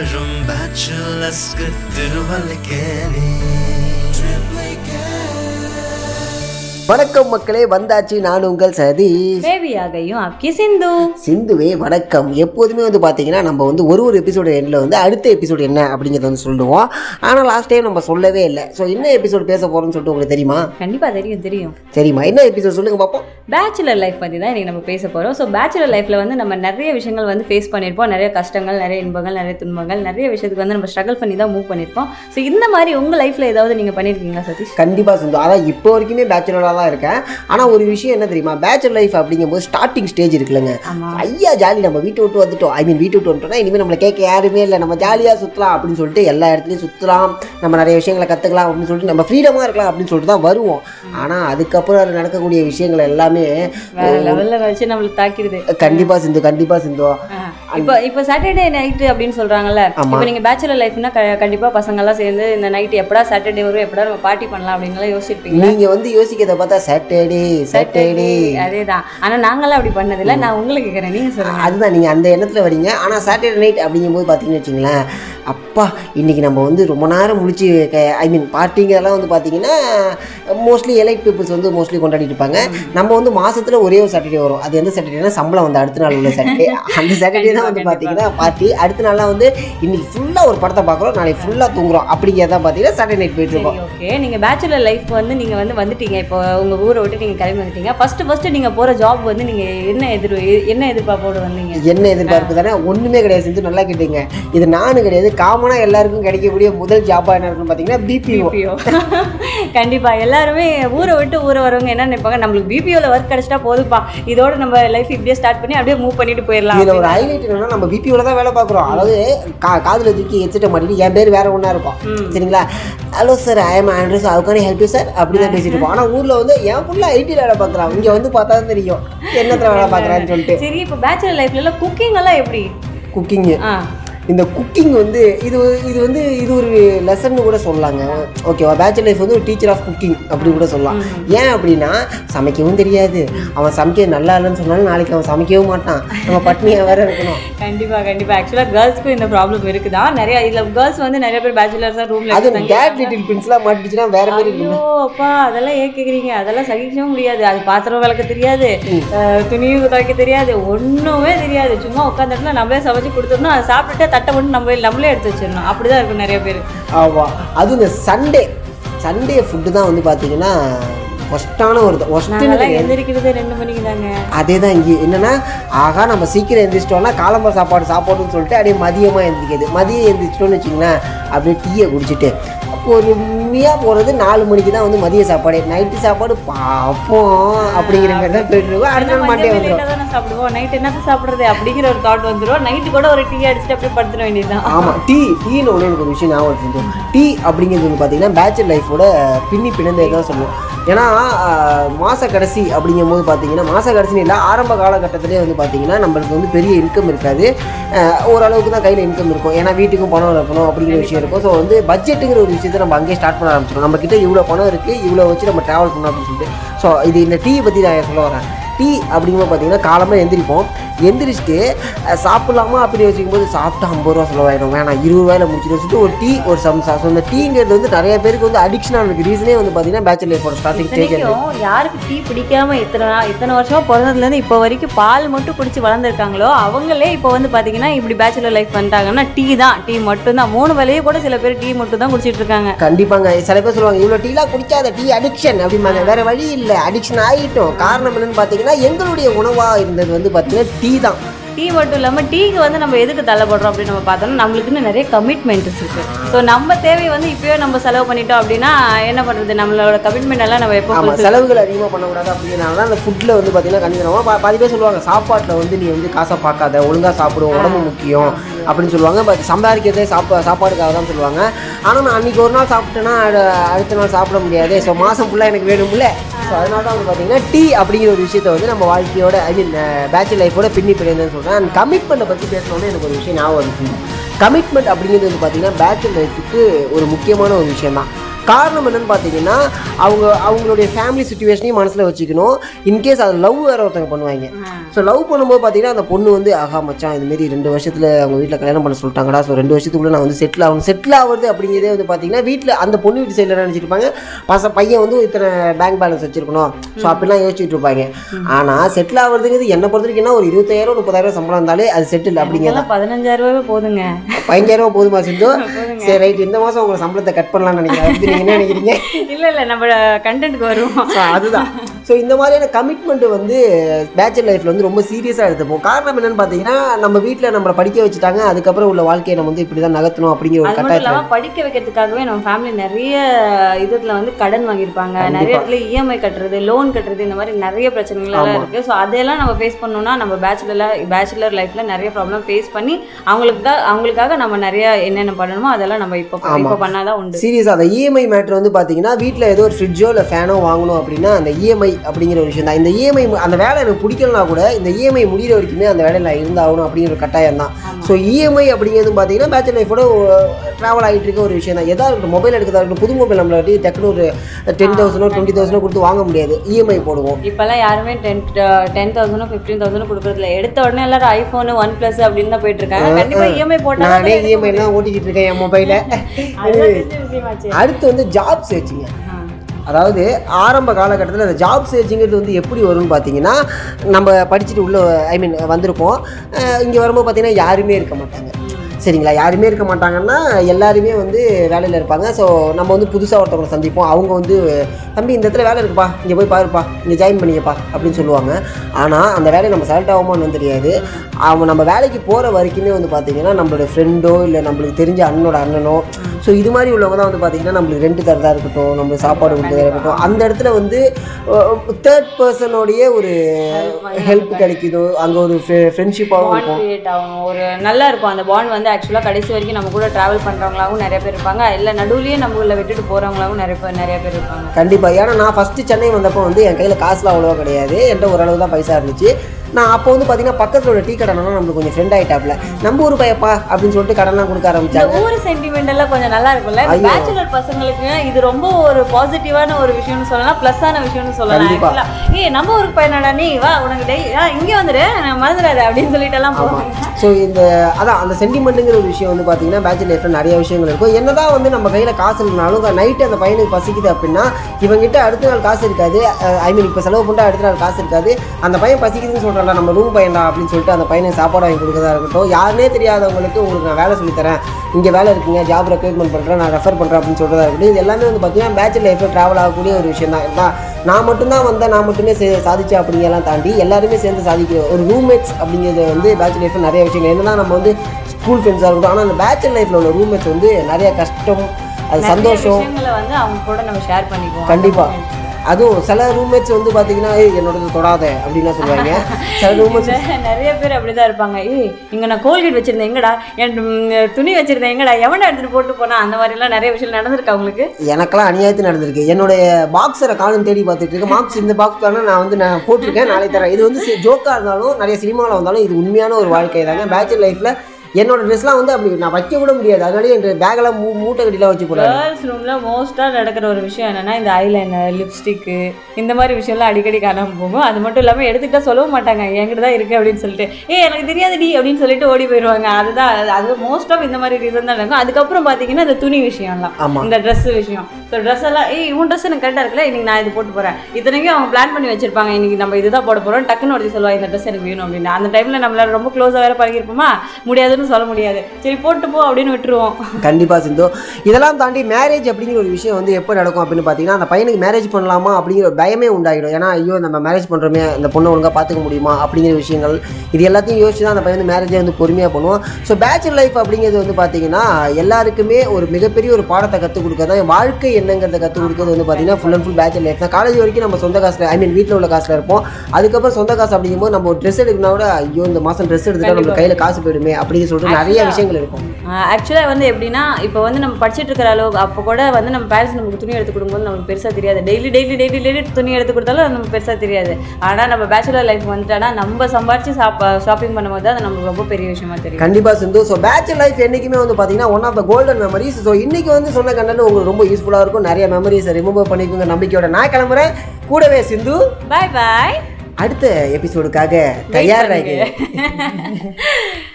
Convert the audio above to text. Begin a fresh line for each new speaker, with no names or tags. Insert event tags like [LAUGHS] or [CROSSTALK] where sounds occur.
Barım bachelor skıttır valkeni Kenny.
வணக்கம் மக்களே வந்தாச்சு நான் உங்கள் சதீஷ்.
பேபியாகையும் அப்கி சிந்து.
சிந்துவே வணக்கம். எப்போதுமே வந்து பார்த்தீங்கன்னா நம்ம வந்து ஒரு ஒரு எபிசோடு எண்டில் வந்து அடுத்த எபிசோடு என்ன அப்படிங்கிறத வந்து சொல்லுவோம். ஆனால் லாஸ்ட் டைம் நம்ம சொல்லவே இல்லை. ஸோ என்ன எபிசோடு பேச போகிறோம்னு சொல்லிட்டு உங்களுக்கு தெரியுமா?
கண்டிப்பா தெரியும் தெரியும்.
சரிம்மா என்ன எபிசோட் சொல்லுங்க பார்ப்போம்
பேச்சுலர் லைஃப் பற்றி தான் இன்னைக்கு நம்ம பேச போகிறோம் ஸோ பேச்சுலர் லைஃப்பில் வந்து நம்ம நிறைய விஷயங்கள் வந்து ஃபேஸ் பண்ணியிருப்போம். நிறைய கஷ்டங்கள் நிறைய இன்பங்கள் நிறைய துன்பங்கள் நிறைய விஷயத்துக்கு வந்து நம்ம ஸ்ட்ரகிள் பண்ணி தான் மூவ் பண்ணியிருப்போம். ஸோ இந்த மாதிரி உங்கள் லைஃப்பில் ஏதாவது நீங்கள் பண்ணியிருக்கீங்களா சதீஷ்?
கண்டிப்பாக சிந்து. அதான் இப்போ வரைக்குமே பேச்சுலராக தான் இருக்கேன். ஆனால் ஒரு விஷயம் என்ன தெரியுமா? பேச்சுலர் லைஃப் அப்படிங்கும்போது ஸ்டார்டிங் ஸ்டேஜ் இருக்குல்லங்க. ஐயா ஜாலி நம்ம வீட்டை விட்டு வந்துட்டோம். ஐ மீன் வீட்டை விட்டு வந்துட்டோம்னா இனிமேல் நம்மளை கேட்க யாருமே இல்லை. நம்ம ஜாலியாக சுற்றலாம் அப்படின்னு சொல்லிட்டு எல்லா இடத்துலையும் சுற்றலாம் நம்ம நிறைய விஷயங்களை கற்றுக்கலாம் அப்படின்னு சொல்லிட்டு நம்ம ஃப்ரீடமாக இருக்கலாம் அப்படின்னு சொல்லிட்டு தான் வருவோம். ஆனால் அதுக்கப்புறம் நடக்கக்கூடிய விஷயங்கள் எல்லாமே
வச்சு நம்மளுக்கு தாக்கிடுது
கண்டிப்பாக சிந்து கண்டிப்பாக சிந்து.
இப்போ இப்போ சாட்டர்டே நைட்டு அப்படின்னு சொல்றாங்கல்ல. இப்போ நீங்க பேச்சுலர் லைஃப்னா கண்டிப்பா பசங்க எல்லாம் சேர்ந்து இந்த நைட் எப்படா சாட்டர்டே வரும் எப்படா நம்ம பார்ட்டி பண்ணலாம் அப்படின்னு யோசிச்சிருப்பீங்க
நீங்கள் வந்து யோசிக்கிறத பார்த்தா சாட்டர்டே சாட்டர்டே
அதேதான். ஆனா நாங்களாம் அப்படி பண்ணதில்ல. நான் உங்களை கேட்கறேன் நீங்க சொல்லுங்க.
அதுதான் நீங்கள் அந்த எண்ணத்தில் வரீங்க. ஆனால் சாட்டர்டே நைட் அப்படிங்கும்போது பார்த்தீங்கன்னு வச்சுங்களேன் அப்பா இன்னைக்கு நம்ம வந்து ரொம்ப நேரம் முடிச்சு ஐ மீன் பார்ட்டிங்கெல்லாம் வந்து பார்த்தீங்கன்னா மோஸ்ட்லி எலைட் பீப்புள்ஸ் வந்து மோஸ்ட்லி கொண்டாடிட்டு இருப்பாங்க. நம்ம வந்து மாசத்துல ஒரே ஒரு சாட்டர்டே வரும் அது எந்த சாட்டர்டேனா சம்பளம் வந்து அடுத்த நாள் உள்ள சாட்டர்டே [LAUGHS] அந்த சாட்டர்டே தான் வந்து பார்த்தீங்கன்னா பார்ட்டி அடுத்த நாள்லாம் வந்து இன்னைக்கு ஃபுல்லாக ஒரு படத்தை பார்க்குறோம் நாளைக்கு ஃபுல்லாக தூங்குறோம். அப்படிங்கிறத பார்த்தீங்கன்னா சாட்டர்டே நைட் போயிட்டு இருக்கோம்
ஓகே நீங்க பேச்சுலர் லைஃப் வந்து நீங்க வந்து வந்துட்டீங்க. இப்போ உங்க ஊரை விட்டு நீங்க கிளம்பி வந்துட்டீங்க. ஃபர்ஸ்ட் ஃபர்ஸ்ட் நீங்க போற ஜாப் வந்து நீங்க என்ன எதிர் என்ன எதிர்பார்ப்போட வந்தீங்க?
என்ன எதிர்பார்ப்பு தானே? ஒன்றுமே கிடையாது செஞ்சு நல்லா கேட்டீங்க. இது நானும் கிடையாது காமனாக எல்லாருக்கும் கிடைக்கக்கூடிய முதல் ஜாபாக என்ன இருக்குன்னு பார்த்தீங்கன்னா பிபிஓ
பிபிஓ [LAUGHS] கண்டிப்பா. எல்லாருமே ஊரை விட்டு ஊரை வரவங்க என்ன நினைப்பாங்க. நம்மளுக்கு பிபிஓல ஒர்க் கிடைச்சிட்டா போதுப்பா இதோட நம்ம லைஃப் இப்படியே ஸ்டார்ட் பண்ணி அப்படியே மூவ் பண்ணிட்டு போயிடலாம்
இதில் ஒரு ஹைலைட் என்னன்னா நம்ம பிபிஓல தான் வேலை பார்க்குறோம். அதாவது கா காதில் தூக்கி ஹெட்செட்டை மாட்டிட்டு என் பேர் வேற ஒன்றா இருக்கும். சரிங்களா? Hello sir I am Andrews அதுக்கான ஹெல்ப் யூ சார் அப்படி தான் பேசிட்டு இருப்போம். ஆனால் ஊரில் வந்து என் ஃபுல்லாக ஐடியில் வேலை பார்க்குறான். இங்கே வந்து பார்த்தா தான் தெரியும். என்னத்தில் வேலை [LAUGHS] பார்க்குறான்னு சொல்லிட்டு.
சரி இப்போ பேச்சுலர் லைஃப்ல எல்லாம் குக்கிங் எல்லாம் எப்படி?
குக்கிங்கு
ஆ.
இந்த குக்கிங் வந்து இது இது வந்து இது ஒரு லெசன் கூட சொல்லலாங்க. ஓகேவா பேச்சுலர் லைஃப் வந்து ஒரு டீச்சர் ஆஃப் குக்கிங் அப்படி கூட சொல்லலாம். ஏன் அப்படின்னா சமைக்கவும் தெரியாது. அவன் சமைக்க நல்லா இல்லைன்னு சொன்னாலும் நாளைக்கு அவன் சமைக்கவும் மாட்டான். நம்ம பட்னியாக வேற இருக்கணும். [LAUGHS]
கண்டிப்பா கண்டிப்பா. ஆக்சுவலா கேர்ள்ஸ்க்கும் இந்த ப்ராப்ளம் இருக்குதா நிறைய இதுல கேர்ள்ஸ் வந்து நிறைய பேர் பேச்சுலர்ஸா ரூம்ல
அது டேட் லிட்டில் பிரின்ஸ்லாம் மாட்டிடுச்சுன்னா வேற மாதிரி இருக்கும்.
அப்பா அதெல்லாம் ஏன் கேக்குறீங்க? அதெல்லாம் சகிக்கவும் முடியாது. அது பாத்திரம் விளக்க தெரியாது. துணியும் துவைக்க தெரியாது. ஒண்ணுமே தெரியாது. சும்மா உட்காந்த இடத்துல நம்மளே சமைச்சு கொடுத்துடணும். அதை சாப்பிட்டுட்டு தட்டை மட்டும் நம்ம நம்மளே எடுத்து வச்சிடணும். அப்படிதான் இருக்கும் நிறைய பேர்.
ஆமாம் அதுவும் இந்த சண்டே சண்டே ஃபுட்டு தான் வந்து பார்த்தீங்கன்னா ஒஸ்ட்டான ஒரு
நாங்கெல்லாம் எந்திரிக்கிறது ரெண்டு மணிக்கு தாங்க.
அதே தான் இங்கே. என்னன்னா ஆகா நம்ம சீக்கிரம் எந்திரிச்சிட்டோம்னா காலம்பர சாப்பாடு சாப்பாடுன்னு சொல்லிட்டு அப்படியே மதியமாக எந்திரிக்கிறது. மதியம் எந்திரிச்சிட்டோம்னு வச்சுங்களேன் அப்படியே டீயை குடிச்சிட்டு பொறுமையாக போகிறது நாலு மணிக்கு தான் வந்து மதிய சாப்பாடு. நைட்டு சாப்பாடு பார்ப்போம் அப்படிங்கிற மாதிரி தான் போயிட்டு இருக்கோம் அடுத்த நாள் மண்டே வந்துடும்
சாப்பிடுவோம். நைட் என்னத்த சாப்பிடுறது அப்படிங்கிற ஒரு தாட் வந்துடும் நைட்டு கூட ஒரு டீ அடிச்சுட்டு அப்படியே படுத்துட வேண்டியதுதான்.
ஆமாம் டீ டீன்னு ஒன்று எனக்கு ஒரு விஷயம் ஞாபகம் டீ அப்படிங்கிறது வந்து பார்த்தீங்கன்னா பேச்சுலர் லைஃபோட பின்னி பிணைந்தது தான் சொல்லுவோம். ஏன்னா மாச கடைசி அப்படிங்கும்போது பார்த்தீங்கன்னா மாச கடைசி இல்லை ஆரம்ப காலகட்டத்திலே வந்து பார்த்தீங்கன்னா நம்மளுக்கு வந்து பெரிய இன்கம் இருக்காது. ஓரளவுக்கு தான் கையில் இன்கம் இருக்கும். ஏன்னா வீட்டுக்கும் பணம் இருக்கணும் அப்படிங்கிற விஷயம் இருக்கும். ஸோ வந்து பட்ஜெட்டுங்கிற ஒரு விஷயத்தை நம்ம அங்கேயே ஸ்டார்ட் பண்ண ஆரம்பிச்சிடும் நம்ம கிட்ட இவ்வளோ பணம் இருக்குது இவ்வளோ வச்சு நம்ம ட்ராவல் பண்ணணும் அப்படின்னு சொல்லிட்டு. ஸோ இது இந்த டீ பற்றி நான் சொல்ல வரேன். டீ அப்படிங்கும்போது பார்த்தீங்கன்னா காலமாக எந்திரிப்போம். எந்திரிச்சிட்டு சாப்பிடலாமா அப்படின்னு யோசிக்கும்போது சாப்பிட்டா ஐம்பது ரூபா செலவாயிடும். வேணாம் இருபது ரூபாயில முடிச்சுட்டு வச்சுட்டு ஒரு டீ ஒரு சம்சா. ஸோ இந்த டீங்கிறது வந்து நிறைய பேருக்கு வந்து அடிக்ஷனாக இருக்கு. ரீசனே வந்து பார்த்தீங்கன்னா பேச்சுலர் லைஃபோட ஸ்டார்டிங் ஸ்டேஜ்
யாருக்கு டீ பிடிக்காம இத்தனை இத்தனை வருஷமா பிறந்ததுல இருந்து இப்போ வரைக்கும் பால் மட்டும் குடிச்சு வளர்ந்துருக்காங்களோ அவங்களே இப்போ வந்து பாத்தீங்கன்னா இப்படி பேச்சுலர் லைஃப் பண்ணிட்டாங்கன்னா டீ தான் டீ மட்டும் தான். மூணு வேலையே கூட சில பேர் டீ மட்டும் தான் குடிச்சிட்டு இருக்காங்க.
கண்டிப்பாங்க. சில பேர் சொல்லுவாங்க இவ்வளோ டீலாம் குடிக்காத டீ அடிக்ஷன் அப்படிம்பாங்க. வேற வழி இல்லை. அடிக்ஷன் ஆகிட்டோம் காரணம் என்னன்னு பார்த்தீங்கன்னா எங்களுடைய உணவாக இருந்தது வந்து பார்த்திங்கன்னா டீ தான்.
டீ மட்டும் இல்லாமல் டீக்கு வந்து நம்ம எதுக்கு தள்ளப்படுறோம் அப்படின்னு நம்ம பார்த்தோம்னா நம்மளுக்குன்னு நிறைய கமிட்மெண்ட்ஸ் இருக்கு. ஸோ நம்ம தேவையை வந்து இப்போயே நம்ம செலவு பண்ணிட்டோம் அப்படின்னா என்ன பண்ணுறது நம்மளோட கமிட்மெண்ட் எல்லாம் நம்ம எப்போ
செலவுகள் அதிகமாக பண்ணக்கூடாது அப்படிங்கிறனால தான் அந்த ஃபுட்டில் வந்து பார்த்தீங்கன்னா கண்டிப்பாக பா பாதி பேர் சொல்லுவாங்க சாப்பாட்டில் வந்து நீ வந்து காசை பார்க்காத ஒழுங்காக சாப்பிடும் உடம்பு முக்கியம் அப்படின்னு சொல்லுவாங்க. பட் சம்பாதிக்கிறதே சாப்பா சாப்பாடுக்காக தான் சொல்லுவாங்க. ஆனால் நான் அன்றைக்கி ஒரு நாள் சாப்பிட்டேன்னா அடு- அடுத்த நாள் சாப்பிட முடியாது. ஸோ மாதம் ஃபுல்லாக எனக்கு வேணும்ல. ஸோ அதனால தான் வந்து பார்த்தீங்கன்னா டீ அப்படிங்கிற ஒரு விஷயத்தை வந்து நம்ம வாழ்க்கையோட ஐ மீன் பேச்சுலர் லைஃபோட பின்னி பிணைந்ததுன்னு சொல்கிறேன் அண்ட் கமிட்மெண்ட்டை பற்றி பேசணுன்னு எனக்கு ஒரு விஷயம் ஞாபகம் வந்துச்சு. கமிட்மெண்ட் அப்படிங்கிறது வந்து பார்த்தீங்கன்னா பேச்சுலர் லைஃபுக்கு ஒரு முக்கியமான ஒரு விஷயம் தான் காரணம் என்னன்னு பார்த்தீங்கன்னா அவங்க அவங்களுடைய ஃபேமிலி சுச்சுவேஷனையும் மனசில் வச்சுக்கணும். இன்கேஸ் அது லவ் வேற ஒருத்தவங்க பண்ணுவாங்க. ஸோ லவ் பண்ணும்போது பார்த்தீங்கன்னா அந்த பொண்ணு வந்து ஆகா மச்சான் இதுமாரி ரெண்டு வருஷத்தில் அவங்க வீட்டில் கல்யாணம் பண்ண சொல்லிட்டாங்கடா. ஸோ ரெண்டு வருஷத்துக்குள்ள நான் வந்து செட்டில் ஆகணும். செட்டில் ஆகுறது அப்படிங்கிறதே வந்து பார்த்தீங்கன்னா வீட்டில் அந்த பொண்ணு வீட்டு சைடில் நினச்சிருப்பாங்க? பச பையன் வந்து இத்தனை பேங்க் பேலன்ஸ் வச்சிருக்கணும். ஸோ அப்படிலாம் யோசிச்சுட்டு இருப்பாங்க. ஆனால் செட்டில் ஆகுறதுங்கிறது என்ன பொறுத்த வரைக்கும் என்ன ஒரு இருபத்தாயிரம் முப்பதாயிரம் சம்பளம் இருந்தாலே அது செட்டில் அப்படிங்கிறது
பதினஞ்சாயிரம் ரூபாவே போதுங்க.
பதினஞ்சாயிரம் ரூபா போதுமா சிந்து? சரி ரைட் இந்த மாதம் உங்களை சம்பளத்தை கட் பண்ணலாம்னு நினைக்கிறேன். நினைக்கிறீங்க?
இல்ல இல்ல நம்ம கண்டென்ட்க்கு வருவோம்.
அதுதான். ஸோ இந்த மாதிரியான கமிட்மெண்ட் வந்து பேச்சுலர் லைஃப்ல வந்து ரொம்ப சீரியஸாக எடுத்துப்போம். காரணம் என்னன்னு பார்த்தீங்கன்னா நம்ம வீட்டில் நம்மளை படிக்க வச்சுட்டாங்க அதுக்கப்புறம் உள்ள வாழ்க்கையை நம்ம வந்து இப்படி தான் நகர்த்தணும் அப்படிங்கிற ஒரு
இல்லாம படிக்க வைக்கிறதுக்காகவே நம்ம ஃபேமிலி நிறைய இதுல வந்து கடன் வாங்கியிருப்பாங்க. நிறைய இடத்துல இஎம்ஐ கட்டுறது லோன் கட்டுறது இந்த மாதிரி நிறைய பிரச்சனைகள் எல்லாம் இருக்கு. ஸோ அதெல்லாம் நம்ம ஃபேஸ் பண்ணோம்னா நம்ம பேச்சுலர்ல பேச்சுலர் லைஃப்ல நிறைய ப்ராப்ளம் ஃபேஸ் பண்ணி அவங்களுக்கு தான் அவங்களுக்காக நம்ம நிறைய என்னென்ன பண்ணணுமோ அதெல்லாம் நம்ம இப்போ இப்போ பண்ணாதான் உண்டு.
சீரியஸாக அந்த இஎம்ஐ மேட்ரு வந்து பார்த்தீங்கன்னா வீட்டில் ஏதோ ஒரு ஃப்ரிட்ஜோ இல்லை ஃபேனோ வாங்கணும் அப்படின்னா அந்த இஎம்ஐ அப்படிங்கிற ஒரு விஷயம் தான் இந்த இஎம்ஐ அந்த வேலை எனக்கு பிடிக்கலனா கூட இந்த இஎம்ஐ முடிகிற வரைக்குமே அந்த வேலையில் நான் இருந்தாகணும் அப்படிங்கிற ஒரு கட்டாயம் தான். ஸோ இஎம்ஐ அப்படிங்கிறது பார்த்தீங்கன்னா பேச்சுலர் லைஃபோட ட்ராவல் ஆகிட்டு இருக்க ஒரு விஷயம் தான் எதாக இருக்கட்டும் மொபைல் எடுக்கிறதா இருக்கட்டும் புது மொபைல் நம்மள டக்குனு ஒரு டென் தௌசண்டோ டுவெண்ட்டி தௌசண்டோ கொடுத்து வாங்க முடியாது. இஎம்ஐ போடுவோம்.
இப்பெல்லாம் யாருமே ten ten thousand fifteen thousand கொடுக்குறதுல எடுத்த உடனே எல்லாரும் ஐஃபோன் ஒன் பிளஸ் அப்படின்னு தான் போயிட்டு இருக்காங்க. கண்டிப்பா இஎம்ஐ போட்டா
நானே இஎம்ஐ தான் ஓட்டிக்கிட்டு இருக்கேன் என் மொபைலில் அடுத்து வந்து ஜாப் சேர்ச்சிங்க அதாவது ஆரம்ப காலகட்டத்தில் அந்த ஜாப் சர்ச்சிங்கிறது வந்து எப்படி வரும்னு பார்த்தீங்கன்னா நம்ம படிச்சுட்டு உள்ளே ஐ மீன் வந்திருப்போம் இங்கே வரும்போது பார்த்திங்கன்னா யாருமே இருக்க மாட்டாங்க. சரிங்களா? யாருமே இருக்க மாட்டாங்கன்னா எல்லாருமே வந்து வேலையில் இருப்பாங்க. ஸோ நம்ம வந்து புதுசாக ஒருத்தவங்களை சந்திப்போம். அவங்க வந்து தம்பி இந்த இடத்துல வேலை இருக்குப்பா. இங்கே போய் பாருப்பா. இங்கே ஜாயின் பண்ணிக்கப்பா அப்படின்னு சொல்லுவாங்க. ஆனால் அந்த வேலையை நம்ம செலக்ட் ஆகுமான்னு தெரியாது. அவங்க நம்ம வேலைக்கு போகிற வரைக்குமே வந்து பார்த்தீங்கன்னா நம்மளோட ஃப்ரெண்டோ இல்லை நம்மளுக்கு தெரிஞ்ச அண்ணனோட அண்ணனோ ஸோ இது மாதிரி உள்ளவங்க தான் வந்து பார்த்தீங்கன்னா நம்மளுக்கு ரெண்ட் தரதா இருக்கட்டும் நம்மளுக்கு சாப்பாடு கொடுத்ததா இருக்கட்டும் அந்த இடத்துல வந்து தேர்ட் பர்சனோடைய ஒரு ஹெல்ப் கிடைக்குதோ அங்கே ஒரு ஃப்ரெண்ட்ஷிப்பாகவும் இருக்கும்.
ஒரு நல்லா இருக்கும். அந்த பாண்ட் வந்து ஆக்சுவலாக கடைசி வரைக்கும் நம்ம கூட ட்ராவல் பண்ணுறவங்களாகவும் நிறைய பேர் இருப்பாங்க. இல்லை நடுவுலேயே நம்ம உள்ள விட்டுட்டு போகிறவங்களாகவும் நிறைய பேர் நிறைய பேர் இருப்பாங்க.
கண்டிப்பாக ஏன்னா நான் ஃபஸ்ட்டு சென்னை வந்தப்போ வந்து என் கையில் காசுலாம் அவ்வளோவா கிடையாது. என்கிட்ட ஓரளவு தான் பைசா இருந்துச்சு. நான் அப்போ வந்து பார்த்தீங்கன்னா பக்கத்தில் உள்ள டீ கடைனா நம்மளுக்கு கொஞ்சம் ஃப்ரெண்ட் ஆகிட்டாப்ல நம்ம ஊர் பையப்பா அப்படின்னு சொல்லிட்டு கடன்லாம் கொடுக்க ஆரம்பிச்சாங்க.
ஊர் சென்டிமெண்ட் எல்லாம் கொஞ்சம் நல்லா இருக்கும்ல. பேச்சுலர் பசங்களுக்கு இது ரொம்ப ஒரு பாசிட்டிவான ஒரு விஷயம்னு சொல்லலாம் ப்ளஸ்ஸான விஷயம்னு சொல்லலாம் ஏய் நம்ம ஊருக்கு பையனடா நீ வா உனக்கு டெய் இங்கே வந்துடு மறந்துடாது அப்படின்னு சொல்லிட்டு எல்லாம் போவாங்க.
ஸோ இந்த அதான் அந்த சென்டிமெண்ட்டுங்கிற ஒரு விஷயம் வந்து பார்த்தீங்கன்னா பேச்சுலர் லைஃப்பில் நிறைய விஷயங்கள் இருக்கும். என்னதான் வந்து நம்ம கையில் காசு இல்லைனாலும் நைட்டு அந்த பையனுக்கு பசிக்குது அப்படின்னா இவங்கிட்ட அடுத்த நாள் காசு இருக்காது. ஐ மீன் இப்போ செலவு பண்ணிட்டு அடுத்த நாள் காசு இருக்காது. அந்த பையன் பசிக்குதுன்னு சொல்கிறான்டா நம்ம ரூம் பையன்டா அப்படின்னு சொல்லிட்டு அந்த பையனுக்கு சாப்பாடு வாங்கி கொடுக்கறதா இருக்கட்டும். யாருனே தெரியாதவங்களுக்கு உங்களுக்கு நான் வேலை சொல்லித் தரேன். இங்கே வேலை இருக்குங்க ஜாப் ரெக்ரூட்மெண்ட் பண்ணுறேன் நான் ரெஃபர் பண்ணுறேன் அப்படின்னு சொல்கிறதா இருக்கட்டும். இது எல்லாமே வந்து பார்த்தீங்கன்னா பேச்சுலர் லைஃப்பில் ட்ராவல் ஆகக்கூடிய ஒரு விஷயம் தான். நான் நான் மட்டும்தான் வந்தேன் நான் மட்டுமே சே- சாதிச்சேன் அப்படிங்கெல்லாம் தாண்டி எல்லாருமே சேர்ந்து சாதிக்கிற ஒரு ரூம்மேட்ஸ் அப்படிங்கிறது வந்து பேச்சுலர் லைஃப்பில் நிறைய விஷயங்கள். என்னதான் நம்ம வந்து ஸ்கூல் ஃப்ரெண்ட்ஸாக இருக்கட்டும் ஆனால் அந்த பேச்சுலர் லைஃப்பில் உள்ள ரூம்மேட்ஸ் வந்து நிறைய கஷ்டம் அது சந்தோஷம்.
வந்து அவங்க கூட நம்ம ஷேர் பண்ணிக்குவோம்.
கண்டிப்பாக அதுவும் சில ரூம்மேட்ஸ் வந்து பார்த்தீங்கன்னா "ஏய், என்னோடது தொடாத அப்படின்லாம் சொல்லுவாங்க. சில ரூம்மேட்ஸ்
நிறைய பேர் அப்படிதான் இருப்பாங்க. ஏய் இங்க நான் கோல்கேட் வச்சிருந்தேன் எங்கடா? என் துணி வச்சிருந்தேன் எங்கடா? எவன்டா எடுத்துட்டு போட்டு போனா? அந்த மாதிரி எல்லாம் நிறைய விஷயம் நடந்திருக்கு அவங்களுக்கு
எனக்கெல்லாம் அநியாயத்து நடந்திருக்கு. என்னுடைய பாக்ஸரை காணும் தேடி பார்த்துட்டு இருக்கேன். பாக்ஸ் இந்த பாக்ஸ் தானே நான் வந்து நான் போட்டிருக்கேன் நாளைக்கு தரேன். இது வந்து ஜோக்காக இருந்தாலும் நிறைய சினிமாவில் வந்தாலும் இது உண்மையான ஒரு வாழ்க்கை தாங்க. பேச்சுலர் லைஃப்பில் என்னோட ட்ரெஸ்லாம் வந்து அப்படி நான் வைக்க கூட முடியாது. அதனாலே என் பேக்கெல்லாம் மூ மூட்டை கட்டிலாம் வச்சு போடுறாங்க
கேர்ள்ஸ் ரூம்ல மோஸ்டா நடக்கிற ஒரு விஷயம் என்னன்னா இந்த ஐலைனர் லிப்ஸ்டிக்கு இந்த மாதிரி விஷயம்லாம் அடிக்கடி காணாம போகும். அது மட்டும் இல்லாம எடுத்துக்கிட்டா சொல்லவும் மாட்டாங்க. என்கிட்ட தான் இருக்கு அப்படின்னு சொல்லிட்டு ஏய் எனக்கு தெரியாதுடி அப்படின்னு சொல்லிட்டு ஓடி போயிடுவாங்க அதுதான் அது- மோஸ்ட் ஆஃப் இந்த மாதிரி ரீசன் தான் நடக்கும். அதுக்கப்புறம் பாத்தீங்கன்னா இந்த துணி விஷயம்லாம். இந்த Dress விஷயம். ஸோ ட்ரெஸ் எல்லாம் ஏய் உன் ட்ரெஸ் எனக்கு கரெக்டாக இருக்குல்ல? இன்னைக்கு நான் இது போட்டு போறேன். இத்தனைக்கும் அவங்க பிளான் பண்ணி வச்சிருப்பாங்க. இன்னைக்கு நம்ம இதுதான் போட போறோம். டக்குன்னு ஒருத்தி சொல்லுவா இந்த ட்ரெஸ் எனக்கு வேணும் அப்படின்னு அந்த டைம்ல நம்மளால ரொம்ப க்ளோஸாக வேற பழகிருப்போமா முடியாதுன்னு சொல்ல முடியாது. சரி போட்டு போ அப்படின்னு விட்டுருவோம்.
கண்டிப்பாக சிந்து. இதெல்லாம் தாண்டி மேரேஜ் அப்படிங்கிற ஒரு விஷயம் வந்து எப்போ நடக்கும் அப்படின்னு பார்த்தீங்கன்னா அந்த பையனுக்கு மேரேஜ் பண்ணலாமா அப்படிங்கிற ஒரு பயமே உண்டாகிடும். ஏன்னா ஐயோ நம்ம மேரேஜ் பண்ணுறோமே இந்த பொண்ணை ஒழுங்காக பார்த்துக்க முடியுமா அப்படிங்கிற விஷயங்கள் இது எல்லாத்தையும் யோசிச்சு தான் அந்த பையன் வந்து மேரேஜை வந்து பொறுமையாக பண்ணுவோம் ஸோ பேச்சுலர் லைஃப் அப்படிங்கிறது வந்து பார்த்தீங்கன்னா எல்லாருக்குமே ஒரு மிகப்பெரிய ஒரு பாடத்தை கற்றுக் கொடுக்கறது வாழ்க்கை என்னங்கிறத கற்றுக் கொடுக்கறது வந்து பார்த்தீங்கன்னா full and full bachelor life தான். காலேஜ் வரைக்கும் நம்ம சொந்த காசில் ஐ மீன் வீட்டில் உள்ள காசில் இருப்போம். அதுக்கப்புறம் சொந்த காசு அப்படிங்கும்போது நம்ம ஒரு ட்ரெஸ் எடுக்கணும் கூட ஐயோ இந்த மாதம் ட்ரெஸ் எடுத்துட்டா நம்ம கையில் காசு போயிடுமே அப்படி சொல்லிட்டு நிறைய விஷயங்கள் இருக்கும்.
ஆக்சுவலாக வந்து எப்படின்னா இப்போ வந்து நம்ம படிச்சுட்டு இருக்கிற அளவுக்கு அப்போ கூட வந்து நம்ம பேரண்ட்ஸ் நமக்கு துணி எடுத்து கொடுக்கும்போது நமக்கு பெருசாக தெரியாது. டெய்லி டெய்லி டெய்லி டெய்லி துணி எடுத்து கொடுத்தாலும் நமக்கு பெருசாக தெரியாது. ஆனால் நம்ம பேச்சுலர் லைஃப் வந்துட்டானா நம்ம சம்பாரிச்சு சாப்பா ஷாப்பிங் பண்ணும்போது அது நமக்கு ரொம்ப பெரிய விஷயமா தெரியும்.
கண்டிப்பா சிந்து. ஸோ பேச்சுலர் லைஃப் என்னைக்குமே வந்து பார்த்தீங்கன்னா one of the golden memories so இன்னைக்கு வந்து சொன்ன கண்டென்ட் உங்களுக்கு ரொம்ப யூஸ்ஃபுல்லாக இருக்கும். நிறைய மெமரிஸை ரிமூவ் பண்ணிக்கோங்க. நம்பிக்கையோட நான் கிளம்புறேன். கூடவே சிந்து.
பாய் பாய்
அடுத்த எபிசோடுக்காக தயாராக [LAUGHS]